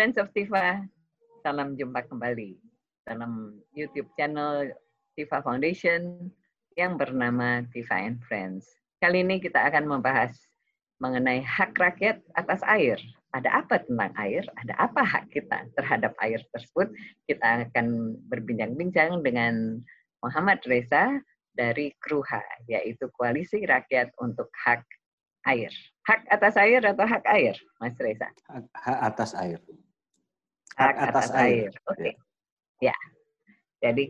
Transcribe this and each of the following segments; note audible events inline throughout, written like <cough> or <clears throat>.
Friends of Tifa, salam jumpa kembali dalam YouTube channel Tifa Foundation yang bernama Tifa and Friends. Kali ini kita akan membahas mengenai hak rakyat atas air. Ada apa tentang air? Ada apa hak kita terhadap air tersebut? Kita akan berbincang-bincang dengan Muhammad Reza dari KRUHA, yaitu Koalisi Rakyat untuk Hak Air. Hak atas air atau hak air, Mas Reza? Hak, atas air. Hak, atas, atas air. air. Oke. Okay. Ya. ya. Jadi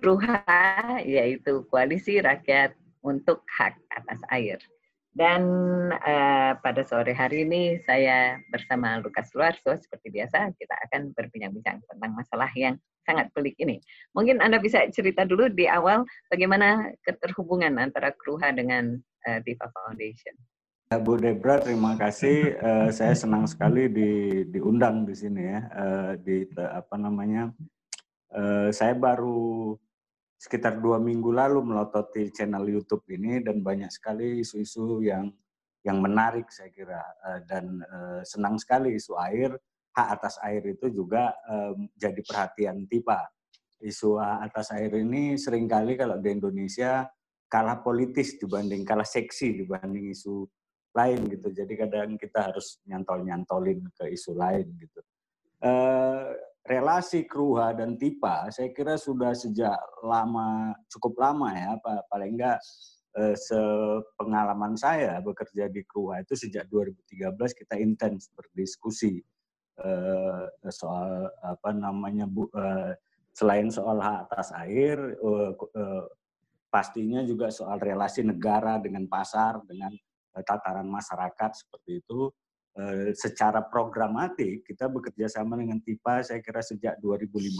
KRUHA yaitu Koalisi Rakyat untuk Hak Atas Air. Dan uh, pada sore hari ini saya bersama Lukas Luarso seperti biasa kita akan berbincang-bincang tentang masalah yang sangat pelik ini. Mungkin Anda bisa cerita dulu di awal bagaimana keterhubungan antara KRUHA dengan uh, Tifa Foundation. Bu Debra, terima kasih. Uh, saya senang sekali di, diundang di sini ya. Uh, di apa namanya? Uh, saya baru sekitar dua minggu lalu melototi channel YouTube ini dan banyak sekali isu-isu yang yang menarik saya kira eh, dan eh, senang sekali isu air hak atas air itu juga jadi perhatian TIPA. Isu hak atas air ini sering kali kalau di Indonesia kalah politis dibanding kalah seksi dibanding isu lain gitu. Jadi kadang kita harus nyantol-nyantolin ke isu lain gitu. Eh, relasi Kruha dan Tipa saya kira sudah sejak lama cukup lama ya paling enggak eh, sepengalaman saya bekerja di Kruha itu sejak 2013 kita intens berdiskusi eh, soal apa namanya bu, eh, selain soal hak atas air pastinya juga soal relasi negara dengan pasar dengan tataran masyarakat seperti itu Eh, secara programatik kita bekerja sama dengan TIPA saya kira sejak 2015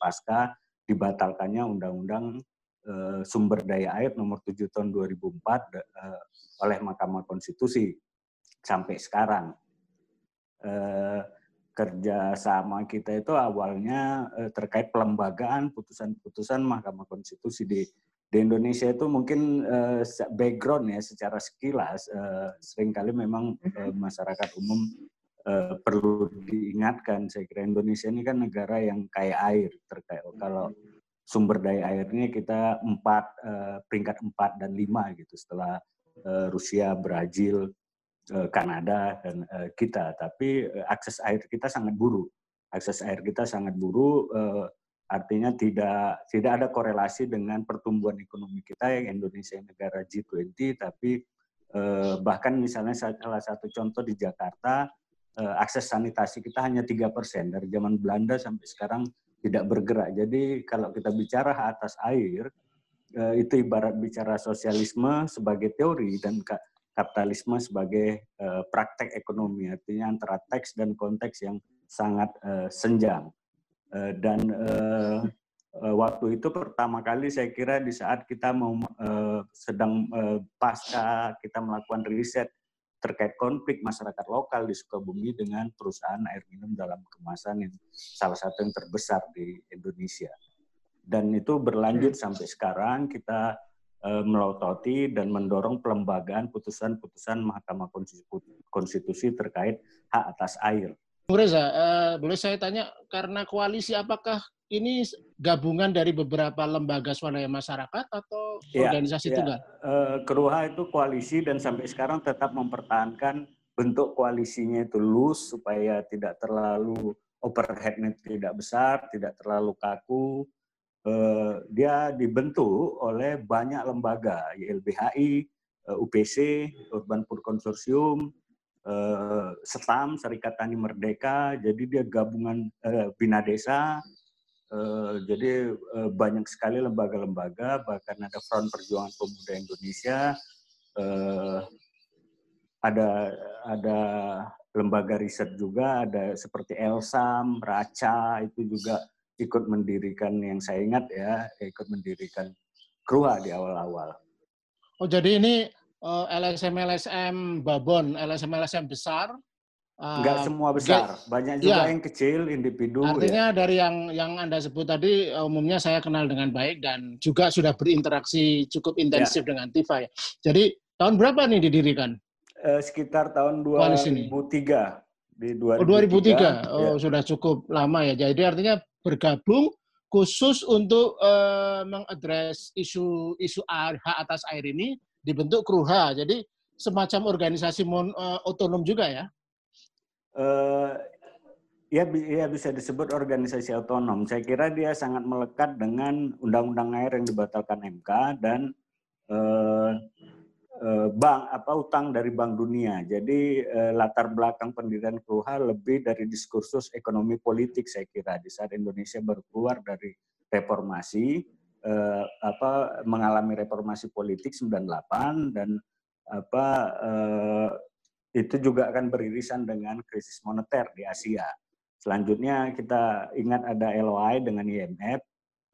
pasca dibatalkannya Undang-Undang eh, Sumber Daya Air Nomor 7 Tahun 2004 eh, oleh Mahkamah Konstitusi sampai sekarang. Kerja sama kita itu awalnya terkait pelembagaan putusan-putusan Mahkamah Konstitusi di di Indonesia itu mungkin uh, background ya secara sekilas uh, sering kali memang uh, masyarakat umum uh, perlu diingatkan. Saya kira Indonesia ini kan negara yang kaya air terkait. Oh, kalau sumber daya airnya kita empat uh, peringkat empat dan lima gitu setelah uh, Rusia Brazil uh, Kanada dan uh, kita. Tapi uh, akses air kita sangat buruk. Akses air kita sangat buruk uh, Artinya tidak tidak ada korelasi dengan pertumbuhan ekonomi kita yang Indonesia negara G20, tapi eh, bahkan misalnya salah satu contoh di Jakarta eh, akses sanitasi kita hanya tiga persen dari zaman Belanda sampai sekarang tidak bergerak. Jadi kalau kita bicara atas air eh, itu ibarat bicara sosialisme sebagai teori dan kapitalisme sebagai eh, praktek ekonomi. Artinya antara teks dan konteks yang sangat eh, senjang. Eh, dan uh, waktu itu pertama kali saya kira di saat kita mau uh, sedang uh, pasca kita melakukan riset terkait konflik masyarakat lokal di Sukabumi dengan perusahaan air minum dalam kemasan yang salah satu yang terbesar di Indonesia. Dan itu berlanjut sampai sekarang kita melototi dan mendorong pelembagaan putusan-putusan Mahkamah Konstitusi terkait hak atas air Bung Reza, uh, boleh saya tanya karena koalisi apakah ini gabungan dari beberapa lembaga swadaya masyarakat atau ya, organisasi ya. tunggal? Uh, Keruha itu koalisi dan sampai sekarang tetap mempertahankan bentuk koalisinya itu loose supaya tidak terlalu overheadnya tidak besar, tidak terlalu kaku. Uh, dia dibentuk oleh banyak lembaga, YLBHI, uh, UPC, Urban Food Consortium, uh, SETAM, Serikat Tani Merdeka, jadi dia gabungan uh, Bina Desa, uh, jadi uh, banyak sekali lembaga-lembaga, bahkan ada Front Perjuangan Pemuda Indonesia, uh, ada ada lembaga riset juga, ada seperti Elsam, Raca, itu juga ikut mendirikan yang saya ingat ya, ikut mendirikan Kruha di awal-awal. Oh jadi ini LSM-LSM eh, Babon, LSM-LSM besar. Enggak uh, semua besar, banyak juga ya, yang kecil, individu. Artinya ya. dari yang yang Anda sebut tadi, umumnya saya kenal dengan baik dan juga sudah berinteraksi cukup intensif ya. dengan Tifa ya. Jadi tahun berapa nih didirikan? Uh, sekitar tahun 2003. Di 2003. Oh, 2003. Oh, ya. sudah cukup lama ya. Jadi artinya bergabung khusus untuk uh, mengadres isu isu hak atas air ini dibentuk Kruha. Jadi semacam organisasi mon, uh, otonom juga ya? Uh, ya, ya bisa disebut organisasi otonom. Saya kira dia sangat melekat dengan undang-undang air yang dibatalkan MK dan uh, bank apa utang dari Bank Dunia. Jadi uh, latar belakang pendirian Kruha lebih dari diskursus ekonomi politik saya kira di saat Indonesia baru keluar dari reformasi uh, apa mengalami reformasi politik 98 dan apa eh, itu juga akan beririsan dengan krisis moneter di Asia. Selanjutnya kita ingat ada LOI dengan IMF,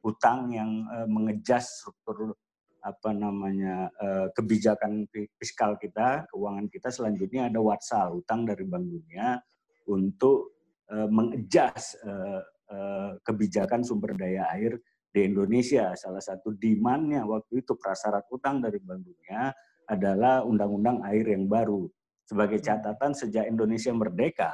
utang yang eh, mengejas struktur apa namanya eh, kebijakan fiskal kita, keuangan kita. Selanjutnya ada Watsal, utang dari Bank Dunia untuk eh, mengejas eh, eh, kebijakan sumber daya air di Indonesia. Salah satu demandnya waktu itu prasyarat utang dari Bank Dunia adalah undang-undang air yang baru. Sebagai hmm. catatan sejak Indonesia merdeka,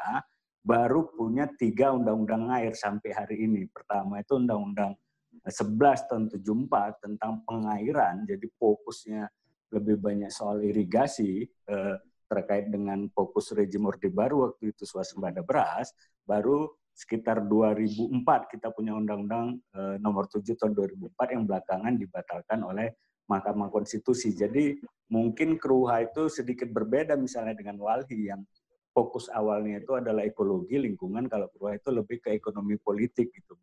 baru punya tiga undang-undang air sampai hari ini. Pertama itu undang-undang 11 tahun 74 tentang pengairan, jadi fokusnya lebih banyak soal irigasi eh, terkait dengan fokus rejim Orde Baru waktu itu swasembada beras, baru sekitar 2004 kita punya undang-undang eh, nomor 7 tahun 2004 yang belakangan dibatalkan oleh Mahkamah Konstitusi. Jadi mungkin Kruha itu sedikit berbeda misalnya dengan Walhi yang fokus awalnya itu adalah ekologi lingkungan. Kalau Kruha itu lebih ke ekonomi politik gitu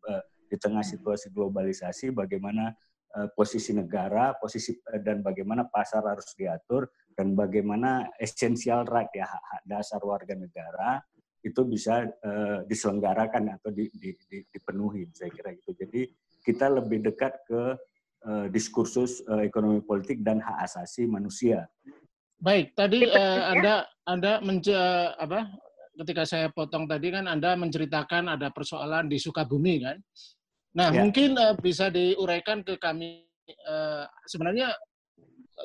di tengah situasi globalisasi bagaimana eh, posisi negara posisi eh, dan bagaimana pasar harus diatur dan bagaimana essential right ya hak, hak dasar warga negara itu bisa uh, diselenggarakan atau di, di, di, dipenuhi saya kira gitu jadi kita lebih dekat ke uh, diskursus uh, ekonomi politik dan hak asasi manusia. Baik, tadi uh, Anda Anda menje, apa ketika saya potong tadi kan Anda menceritakan ada persoalan di Sukabumi kan. Nah, ya. mungkin uh, bisa diuraikan ke kami uh, sebenarnya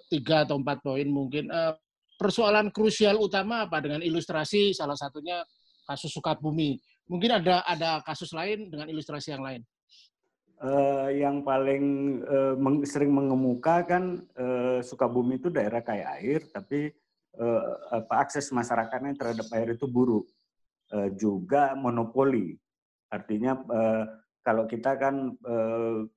tiga atau empat poin mungkin uh, persoalan krusial utama apa dengan ilustrasi salah satunya kasus Sukabumi. Mungkin ada ada kasus lain dengan ilustrasi yang lain uh, yang paling uh, meng, sering mengemuka kan uh, Sukabumi itu daerah kaya air, tapi uh, apa, akses masyarakatnya terhadap air itu buruk, uh, juga monopoli. Artinya uh, kalau kita kan undang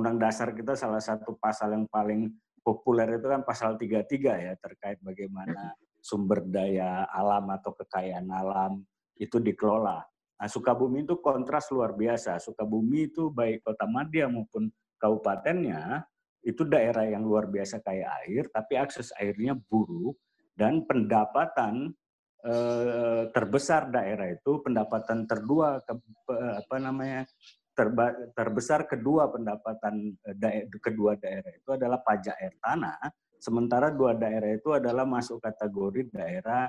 undang-undang dasar kita salah satu pasal yang paling populer itu kan pasal 33 ya terkait bagaimana sumber daya alam atau kekayaan alam itu dikelola. Nah, Sukabumi itu kontras luar biasa. Sukabumi itu baik kota Madia maupun kabupatennya itu daerah yang luar biasa kaya air, tapi akses airnya buruk dan pendapatan eh, terbesar daerah itu pendapatan terdua ke, apa namanya terba, terbesar kedua pendapatan eh, daer, kedua daerah itu adalah pajak air tanah, sementara dua daerah itu adalah masuk kategori daerah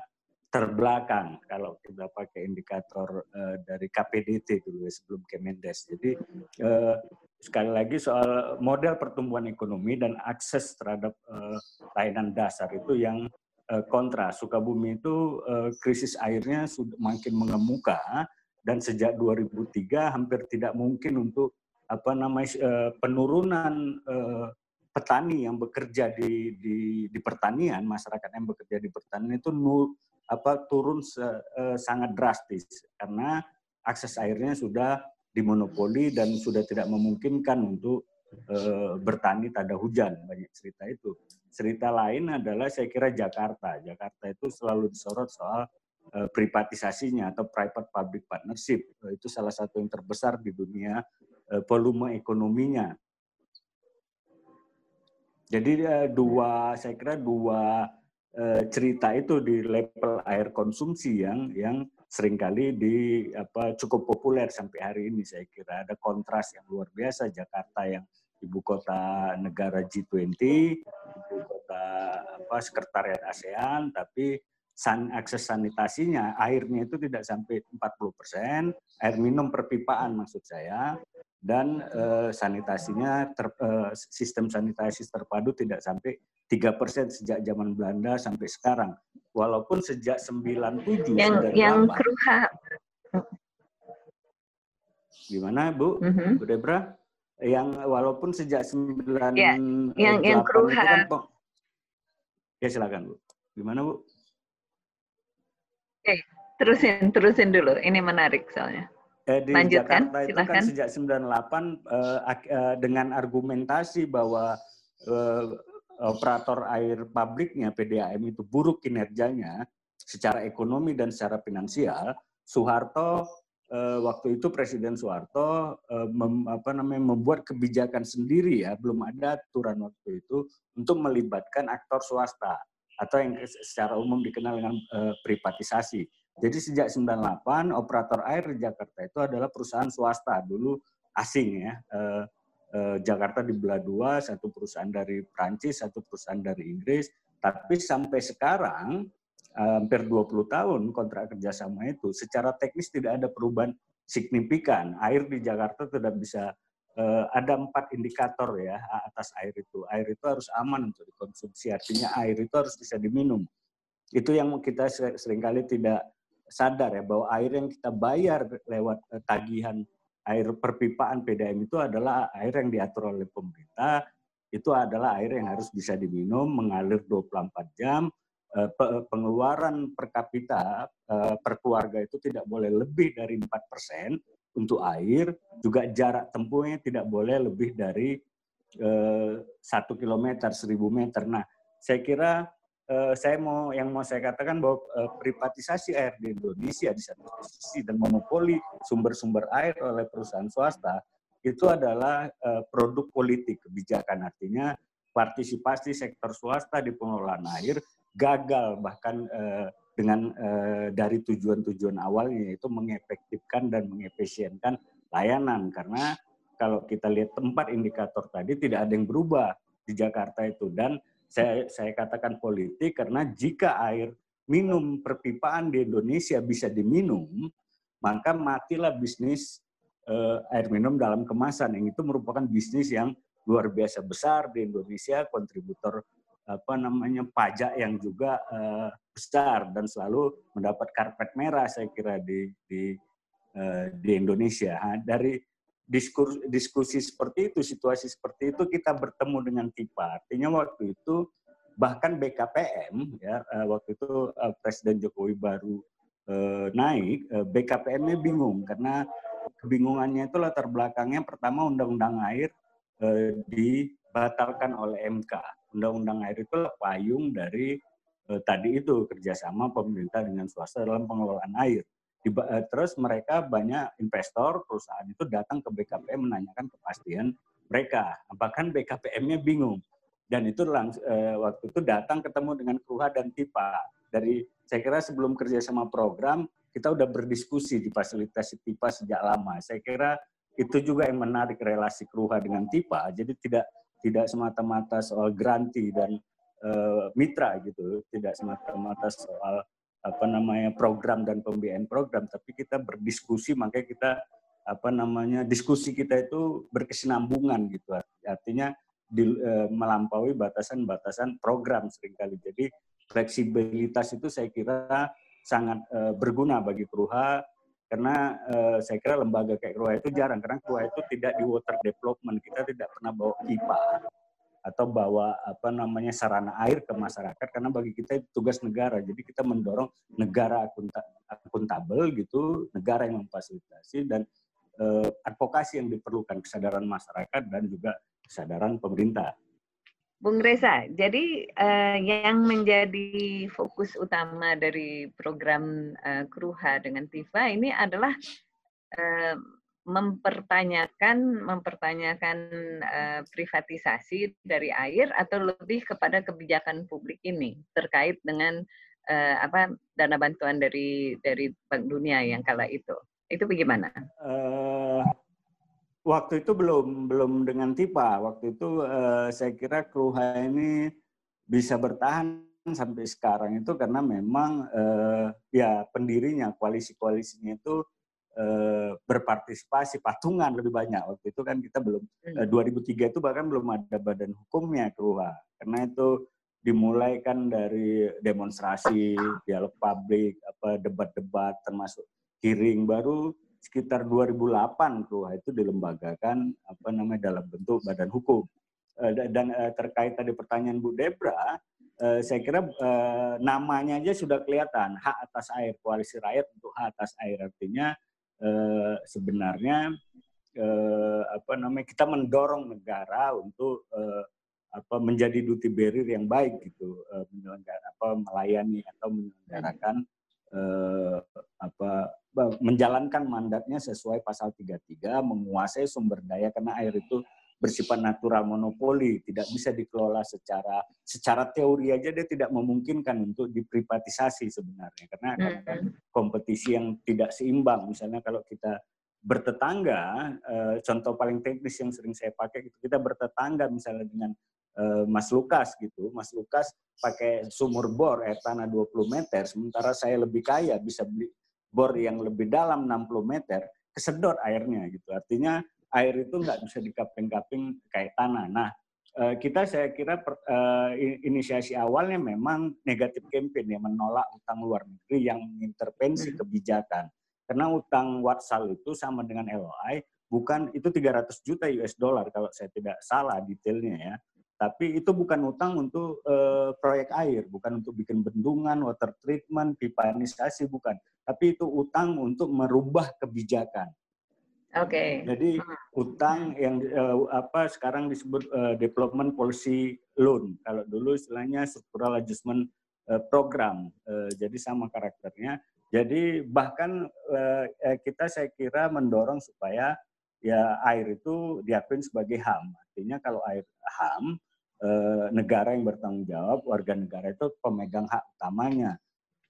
terbelakang kalau kita pakai indikator uh, dari KPDT dulu ya, sebelum Kemendes. Jadi uh, sekali lagi soal model pertumbuhan ekonomi dan akses terhadap uh, layanan dasar itu yang uh, kontra. Sukabumi itu uh, krisis airnya sudah makin mengemuka dan sejak 2003 hampir tidak mungkin untuk apa namanya uh, penurunan uh, petani yang bekerja di, di, di pertanian, masyarakat yang bekerja di pertanian itu nul, apa turun se, uh, sangat drastis. Karena akses airnya sudah dimonopoli dan sudah tidak memungkinkan untuk uh, bertani tak ada hujan. Banyak cerita itu. Cerita lain adalah saya kira Jakarta. Jakarta itu selalu disorot soal uh, privatisasinya atau private public partnership. Itu salah satu yang terbesar di dunia uh, volume ekonominya. Jadi uh, dua saya kira dua Eh, cerita itu di level air konsumsi yang yang sering kali di apa cukup populer sampai hari ini. Saya kira ada kontras yang luar biasa. Jakarta yang ibu kota negara G20 ibu kota apa sekretariat ASEAN tapi san, akses sanitasinya airnya itu tidak sampai 40 persen air minum perpipaan maksud saya dan uh, sanitasinya ter, uh, sistem sanitasi terpadu tidak sampai tiga persen sejak zaman Belanda sampai sekarang. walaupun sejak 97 yang 98, yang Kruha gimana Bu? Mm -hmm. Bu Debra? Yang walaupun sejak 9 ya, yang yang Kruha kan, ya silakan Bu. Gimana Bu Oke, terusin terusin dulu. Ini menarik soalnya. Eh, di Lanjutkan, Jakarta itu kan sejak 98 uh, uh, dengan argumentasi bahwa uh, operator air pabriknya PDAM itu buruk kinerjanya secara ekonomi dan secara finansial, Soeharto uh, waktu itu Presiden Soeharto uh, mem, apa namanya membuat kebijakan sendiri ya, belum ada aturan waktu itu untuk melibatkan aktor swasta atau yang secara umum dikenal dengan uh, privatisasi. Jadi sejak 98 operator air di Jakarta itu adalah perusahaan swasta dulu asing ya. Eh, Jakarta dibelah dua, satu perusahaan dari Prancis, satu perusahaan dari Inggris. Tapi sampai sekarang hampir 20 tahun kontrak kerjasama itu secara teknis tidak ada perubahan signifikan. Air di Jakarta tidak bisa ada empat indikator ya atas air itu. Air itu harus aman untuk dikonsumsi, artinya air itu harus bisa diminum. Itu yang kita sering kali tidak sadar ya bahwa air yang kita bayar lewat eh, tagihan air perpipaan PDAM itu adalah air yang diatur oleh pemerintah, itu adalah air yang harus bisa diminum, mengalir 24 jam, eh, pengeluaran per kapita eh, per keluarga itu tidak boleh lebih dari 4 persen untuk air, juga jarak tempuhnya tidak boleh lebih dari satu kilometer, seribu meter. Nah, saya kira Eh, saya mau yang mau saya katakan bahwa uh, privatisasi air di Indonesia di satu sisi dan monopoli sumber-sumber air oleh perusahaan swasta itu adalah produk politik kebijakan artinya partisipasi sektor swasta di pengelolaan air gagal bahkan dengan uh, dari tujuan-tujuan awalnya yaitu mengefektifkan dan mengefisienkan layanan karena kalau kita lihat tempat indikator tadi tidak ada yang berubah di Jakarta itu dan saya, saya katakan politik karena jika air minum perpipaan di Indonesia bisa diminum, maka matilah bisnis uh, air minum dalam kemasan. Yang itu merupakan bisnis yang luar biasa besar di Indonesia, kontributor apa namanya pajak yang juga uh, besar dan selalu mendapat karpet merah saya kira di di uh, di Indonesia. Nah, dari diskus, diskusi seperti itu, situasi seperti itu kita bertemu dengan TIPA. Artinya waktu itu bahkan BKPM ya eh, waktu itu eh, Presiden Jokowi baru eh, naik, BKPM-nya bingung karena kebingungannya itu latar belakangnya pertama undang-undang air dibatalkan oleh MK. Undang-undang air itu payung dari tadi itu kerjasama pemerintah dengan swasta dalam pengelolaan air. Eh, terus mereka banyak investor perusahaan itu datang ke BKPM menanyakan kepastian mereka. Bahkan BKPM-nya bingung. Dan itu langsung, eh, waktu itu datang ketemu dengan Kruha dan TIPA. Dari saya kira sebelum kerja sama program kita udah berdiskusi di fasilitasi TIPA sejak lama. Saya kira itu juga yang menarik relasi Kruha dengan TIPA. Jadi tidak tidak semata-mata soal granti dan eh, mitra gitu, tidak semata-mata soal apa namanya program dan pembiayaan program, tapi kita berdiskusi makanya kita apa namanya diskusi kita itu berkesinambungan gitu. Artinya di, e, melampaui batasan-batasan program sering kali. Jadi fleksibilitas itu saya kira sangat e, berguna bagi Kruha karena e, saya kira lembaga kayak Kruha itu jarang karena Kruha itu tidak di water development kita tidak pernah bawa IPA atau bawa apa namanya sarana air ke masyarakat karena bagi kita itu tugas negara jadi kita mendorong negara akuntabel gitu negara yang memfasilitasi dan eh, advokasi yang diperlukan kesadaran masyarakat dan juga kesadaran pemerintah. Bung Reza, jadi eh, yang menjadi fokus utama dari program eh, Kruha dengan Tifa ini adalah eh, mempertanyakan mempertanyakan uh, privatisasi dari air atau lebih kepada kebijakan publik ini terkait dengan uh, apa dana bantuan dari dari Bank Dunia yang kala itu itu bagaimana? Uh, waktu itu belum belum dengan tipa. Waktu itu uh, saya kira Kruha ini bisa bertahan sampai sekarang itu karena memang uh, ya pendirinya koalisi-koalisinya itu Eh, berpartisipasi patungan lebih banyak. Waktu itu kan kita belum hmm. 2003 eh, itu bahkan belum ada badan hukumnya keluar karena itu dimulai kan dari demonstrasi, dialog publik, apa debat-debat termasuk hearing baru sekitar 2008 tuh itu dilembagakan apa namanya dalam bentuk badan hukum. Eh, dan eh, terkait tadi pertanyaan Bu Debra, eh, saya kira namanya aja sudah kelihatan hak atas air koalisi rakyat untuk hak atas air artinya sebenarnya apa namanya kita mendorong negara untuk apa menjadi duty barrier yang baik gitu uh, apa melayani atau menyelenggarakan uh, apa menjalankan mandatnya sesuai pasal 33 menguasai sumber daya karena air itu bersifat natural monopoli tidak bisa dikelola secara secara teori aja dia tidak memungkinkan untuk diprivatisasi sebenarnya. Karena kan kompetisi yang tidak seimbang. Misalnya kalau kita bertetangga eh, contoh paling teknis yang sering saya pakai itu kita bertetangga misalnya dengan Eh, Mas Lukas gitu. Mas Lukas pakai sumur bor air tanah 20 meter, sementara saya lebih kaya bisa beli bor yang lebih dalam 60 meter, kesedot airnya gitu. Artinya air itu nggak bisa dikaping-kaping kayak tanah. Nah, eh, kita saya kira per, uh, inisiasi awalnya memang negatif campaign ya menolak utang luar negeri yang mengintervensi hmm. kebijakan. Karena utang Watsal itu sama dengan LOI bukan itu 300 juta US dollar kalau saya tidak salah detailnya ya. Tapi itu bukan utang untuk uh, proyek air, bukan untuk bikin bendungan, water treatment, pipanisasi, bukan. Tapi itu utang untuk merubah kebijakan. Oke. Okay. Jadi utang yang uh, apa sekarang disebut uh, development policy loan. Kalau dulu istilahnya structural adjustment uh, program. Uh, jadi sama karakternya. Jadi bahkan uh, kita saya kira mendorong supaya ya air itu diakui sebagai HAM. Artinya kalau air HAM negara yang bertanggung jawab, warga negara itu pemegang hak utamanya.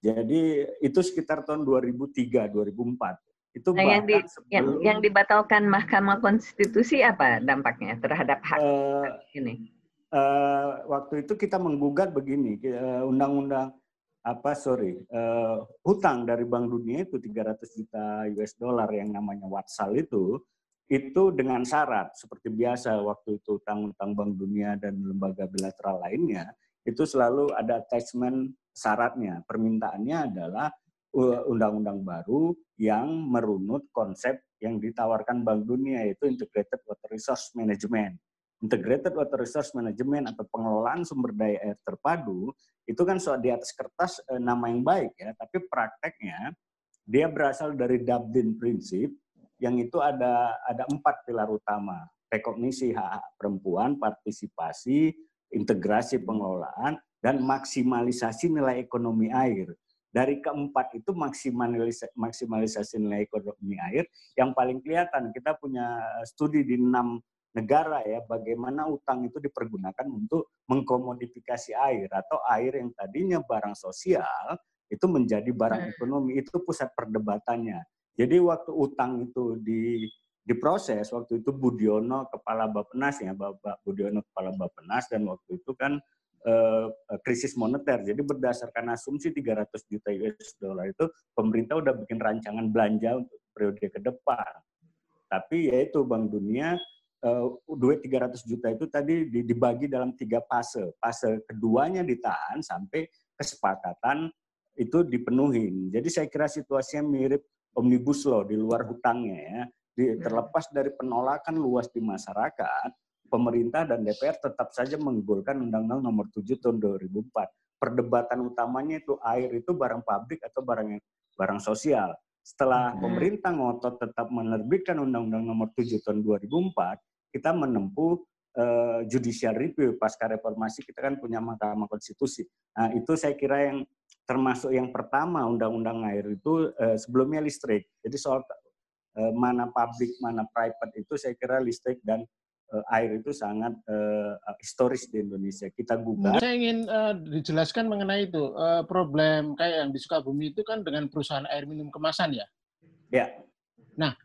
Jadi itu sekitar tahun 2003, 2004. Itu nah, yang, di, sebelum, yang, yang dibatalkan Mahkamah Konstitusi apa dampaknya terhadap hak uh, ini? Uh, waktu itu kita menggugat begini, undang-undang uh, apa sorry uh, hutang dari Bank Dunia itu 300 juta US dollar yang namanya Watsal itu itu dengan syarat seperti biasa waktu itu utang-utang Bank Dunia dan lembaga bilateral lainnya itu selalu ada attachment syaratnya. Permintaannya adalah undang-undang baru yang merunut konsep yang ditawarkan Bank Dunia yaitu Integrated Water Resource Management. Integrated Water Resource Management atau pengelolaan sumber daya air terpadu itu kan soal di atas kertas eh, nama yang baik ya, tapi prakteknya dia berasal dari Dublin Principle yang itu ada ada empat pilar utama rekognisi hak, hak perempuan, partisipasi, integrasi pengelolaan, dan maksimalisasi nilai ekonomi air. Dari keempat itu maksimalisasi, maksimalisasi nilai ekonomi air yang paling kelihatan kita punya studi di enam negara ya bagaimana utang itu dipergunakan untuk mengkomodifikasi air atau air yang tadinya barang sosial itu menjadi barang hmm. ekonomi itu pusat perdebatannya jadi waktu utang itu di diproses waktu itu Budiono kepala Bappenas ya Bapak Budiono kepala Bappenas dan waktu itu kan eh, krisis moneter. Jadi berdasarkan asumsi 300 juta US dollar itu pemerintah udah bikin rancangan belanja untuk periode ke depan. Tapi yaitu Bank Dunia eh, duit 300 juta itu tadi dibagi dalam tiga fase. Fase keduanya ditahan sampai kesepakatan itu dipenuhi. Jadi saya kira situasinya mirip omnibus law di luar hutangnya ya, di, hmm. terlepas dari penolakan luas di masyarakat, pemerintah dan DPR tetap saja menggolkan Undang-Undang Nomor 7 Tahun 2004. Perdebatan utamanya itu air itu barang pabrik atau barang barang sosial. Setelah hmm. pemerintah ngotot tetap menerbitkan Undang-Undang Nomor 7 Tahun 2004, kita menempuh uh, judicial review pasca reformasi kita kan punya Mahkamah Konstitusi. Nah, itu saya kira yang termasuk yang pertama undang-undang air itu uh, sebelumnya listrik. Jadi soal uh, mana publik, mana private itu saya kira listrik dan uh, air itu sangat uh, historis di Indonesia. Kita gugat. Saya ingin uh, dijelaskan mengenai itu uh, problem kayak yang di Sukabumi itu kan dengan perusahaan air minum kemasan ya. Ya. Nah,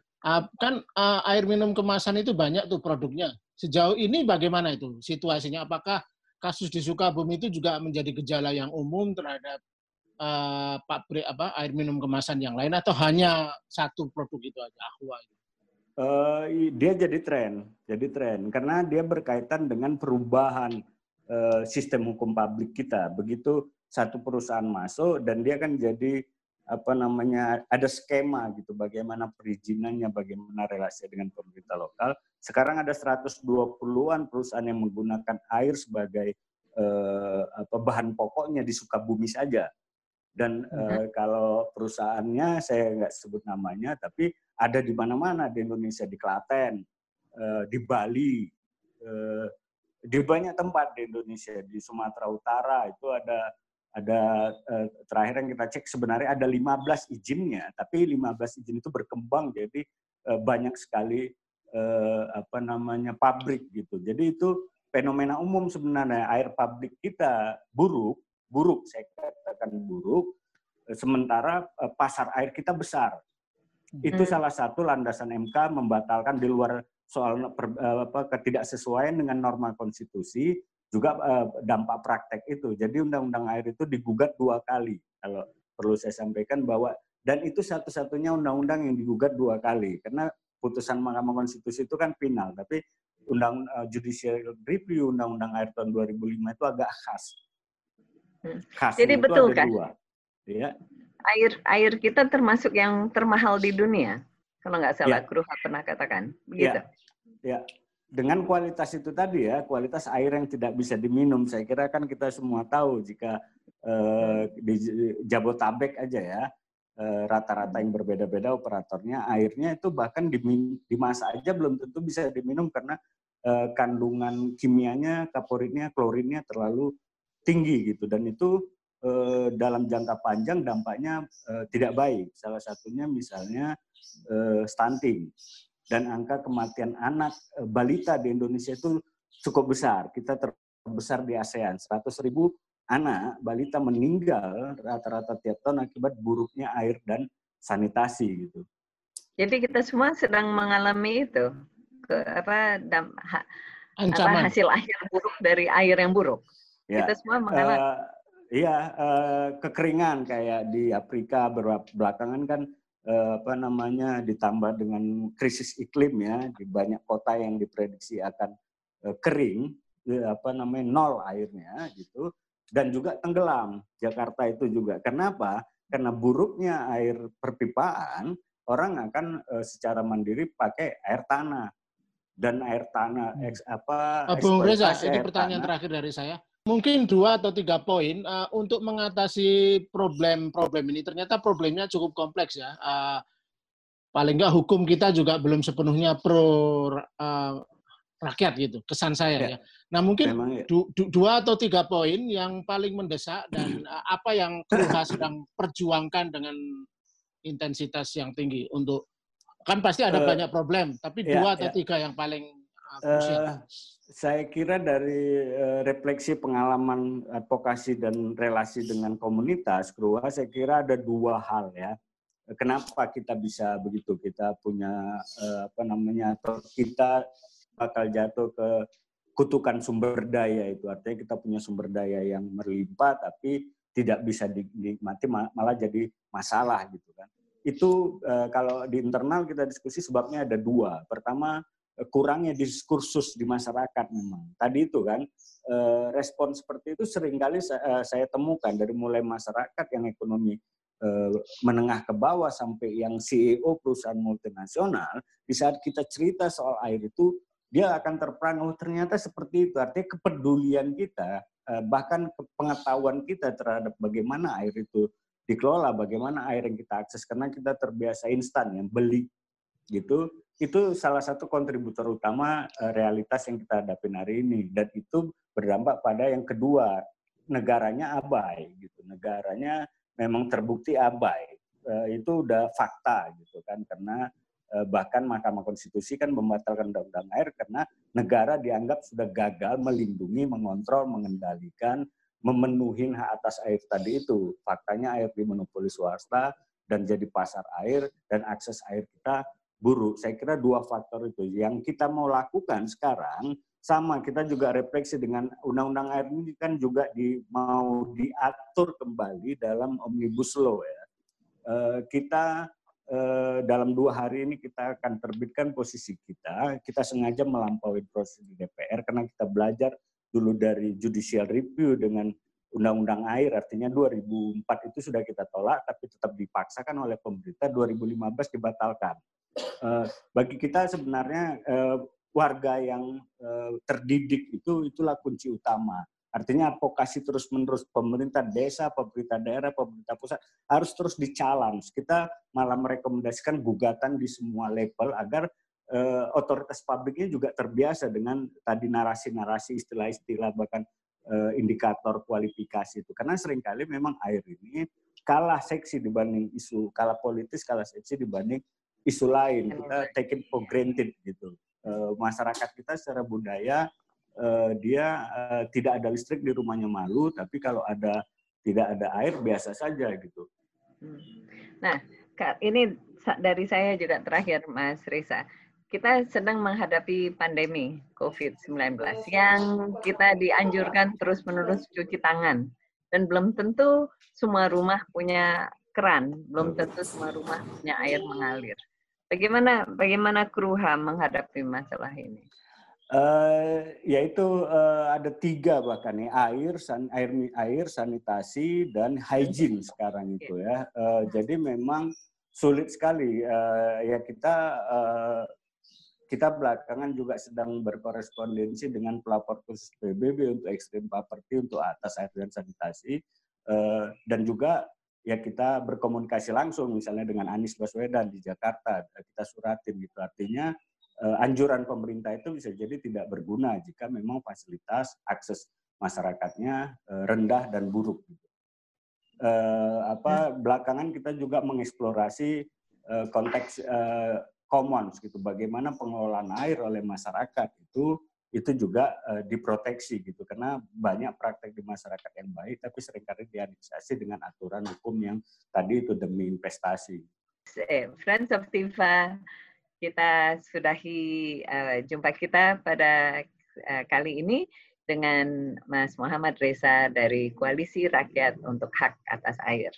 kan uh, air minum kemasan itu banyak tuh produknya. Sejauh ini bagaimana itu situasinya? Apakah kasus di Sukabumi itu juga menjadi gejala yang umum terhadap uh, pabrik apa air minum kemasan yang lain atau hanya satu produk itu aja Aqua itu? Uh, dia jadi tren, jadi tren karena dia berkaitan dengan perubahan uh, sistem hukum publik kita. Begitu satu perusahaan masuk dan dia kan jadi apa namanya ada skema gitu bagaimana perizinannya, bagaimana relasi dengan pemerintah lokal. Sekarang ada 120-an perusahaan yang menggunakan air sebagai eh, apa bahan pokoknya di Sukabumi saja. Dan eh, kalau perusahaannya saya nggak sebut namanya, tapi ada di mana-mana di Indonesia, di Klaten, eh, di Bali, eh, di banyak tempat di Indonesia, di Sumatera Utara itu ada ada eh, terakhir yang kita cek sebenarnya ada 15 izinnya, tapi 15 izin itu berkembang jadi eh, banyak sekali eh, apa namanya pabrik gitu. Jadi itu fenomena umum sebenarnya air pabrik kita buruk, buruk saya katakan buruk, sementara pasar air kita besar. Itu hmm. salah satu landasan MK membatalkan di luar soal per, apa, ketidaksesuaian dengan norma konstitusi juga dampak praktek itu. Jadi undang-undang air itu digugat dua kali. Kalau perlu saya sampaikan bahwa dan itu satu-satunya undang-undang yang digugat dua kali karena putusan Mahkamah Konstitusi itu kan final, tapi undang uh, judicial review undang-undang air tahun 2005 itu agak khas. Hmm. khas Jadi betul kan? Dua. Ya. Air air kita termasuk yang termahal di dunia. Kalau nggak salah, ya. Kruha pernah katakan. Begitu. Ya. ya dengan kualitas itu tadi ya, kualitas air yang tidak bisa diminum, saya kira kan kita semua tahu jika eh, di Jabotabek aja ya, eh, rata-rata yang berbeda-beda operatornya, airnya itu bahkan dimasak aja belum tentu bisa diminum karena eh, kandungan kimianya, kaporitnya, klorinnya terlalu tinggi gitu, dan itu eh, dalam jangka panjang dampaknya eh, tidak baik. Salah satunya misalnya eh, stunting dan angka kematian anak e, balita di Indonesia itu cukup besar. Kita terbesar di ASEAN. 100 ribu anak balita meninggal rata-rata tiap tahun akibat buruknya air dan sanitasi gitu. Jadi kita semua sedang mengalami itu ke apa, dam, ha, apa hasil akhir buruk dari air yang buruk. Ya, kita semua mengalami. Uh, iya, uh, kekeringan kayak di Afrika belakangan kan Eh, apa namanya ditambah dengan krisis iklim ya di banyak kota yang diprediksi akan eh, kering eh, apa namanya nol airnya gitu dan juga tenggelam. Jakarta itu juga. Kenapa? Karena buruknya air perpipaan orang akan secara mandiri pakai air tanah. Dan air tanah eks, apa Bung Reza ini pertanyaan tanah, terakhir dari saya mungkin dua atau tiga poin uh, untuk mengatasi problem-problem ini. Ternyata problemnya cukup kompleks ya. Uh, paling nggak hukum kita juga belum sepenuhnya pro uh, rakyat gitu. Kesan saya ya. ya. Nah mungkin ya. du, du, dua atau tiga poin yang paling mendesak dan uh, <clears throat> apa yang kita sedang perjuangkan dengan intensitas yang tinggi untuk kan pasti ada uh, banyak problem, tapi ya, dua atau ya. tiga yang paling uh, saya kira dari uh, refleksi pengalaman advokasi dan relasi dengan komunitas Krua, saya kira ada dua hal ya. Kenapa kita bisa begitu? Kita punya uh, apa namanya? Kita bakal jatuh ke kutukan sumber daya itu artinya kita punya sumber daya yang melimpah tapi tidak bisa dinikmati malah jadi masalah gitu kan. Itu kalau di internal kita diskusi sebabnya ada dua. Pertama kurangnya diskursus di masyarakat memang. Tadi itu kan eh, respon seperti itu sering kali eh, saya temukan dari mulai masyarakat yang ekonomi eh, menengah ke bawah sampai yang CEO perusahaan multinasional di saat kita cerita soal air itu dia akan terperangah oh, ternyata seperti itu artinya kepedulian kita bahkan pengetahuan kita terhadap bagaimana air itu dikelola bagaimana air yang kita akses karena kita terbiasa instan yang beli gitu itu salah satu kontributor utama eh, realitas yang kita hadapi hari ini. Dan itu berdampak pada yang kedua negaranya abai gitu. Negaranya memang terbukti abai. Eh, itu udah fakta gitu kan karena eh, bahkan Mahkamah Konstitusi kan membatalkan undang-undang air karena negara dianggap sudah gagal melindungi mengontrol mengendalikan memenuhi hak atas air tadi itu. Faktanya air dimonopoli swasta dan jadi pasar air dan akses air kita buruk. Saya kira dua faktor itu. Yang kita mau lakukan sekarang sama kita juga refleksi dengan undang-undang air ini kan juga di, mau diatur kembali dalam omnibus law ya. Uh, kita uh, dalam dua hari ini kita akan terbitkan posisi kita. Kita sengaja melampaui proses di DPR karena kita belajar dulu dari judicial review dengan undang-undang air artinya 2004 itu sudah kita tolak tapi tetap dipaksakan oleh pemerintah 2015 dibatalkan. Uh, bagi kita sebenarnya uh, warga yang uh, terdidik itu itulah kunci utama. Artinya advokasi terus-menerus pemerintah desa, pemerintah daerah, pemerintah pusat harus terus dicalang. Kita malah merekomendasikan gugatan di semua level agar uh, otoritas publiknya juga terbiasa dengan tadi narasi-narasi, istilah-istilah bahkan uh, indikator kualifikasi itu. Karena sering kali memang air ini kalah seksi dibanding isu, kalah politis, kalah seksi dibanding isu lain. Kita take it for granted gitu. Uh, masyarakat kita secara budaya uh, dia uh, tidak ada listrik di rumahnya malu, tapi kalau ada tidak ada air biasa saja gitu. Hmm. Nah, ini dari saya juga terakhir Mas Risa kita sedang menghadapi pandemi COVID-19 yang kita dianjurkan terus-menerus cuci tangan. Dan belum tentu semua rumah punya keran, belum tentu semua rumah punya air mengalir. Bagaimana bagaimana Kruha menghadapi masalah ini? Uh, yaitu uh, ada tiga bahkan ya air, san, air, air, sanitasi dan hygiene sekarang itu ya. Uh, jadi memang sulit sekali uh, ya kita uh, kita belakangan juga sedang berkorespondensi dengan pelapor khusus PBB untuk ekstrim property untuk atas air dan sanitasi eh, dan juga ya kita berkomunikasi langsung misalnya dengan Anies Baswedan di Jakarta kita suratin gitu artinya eh, anjuran pemerintah itu bisa jadi tidak berguna jika memang fasilitas akses masyarakatnya eh, rendah dan buruk gitu. apa belakangan kita juga mengeksplorasi konteks commons gitu. Bagaimana pengelolaan air oleh masyarakat itu itu juga uh, diproteksi gitu karena banyak praktek di masyarakat yang baik tapi sering kali diadministrasi dengan aturan hukum yang tadi itu demi investasi. Eh, Friends of Tifa, kita sudahi uh, jumpa kita pada uh, kali ini dengan Mas Muhammad Reza dari Koalisi Rakyat untuk Hak Atas Air.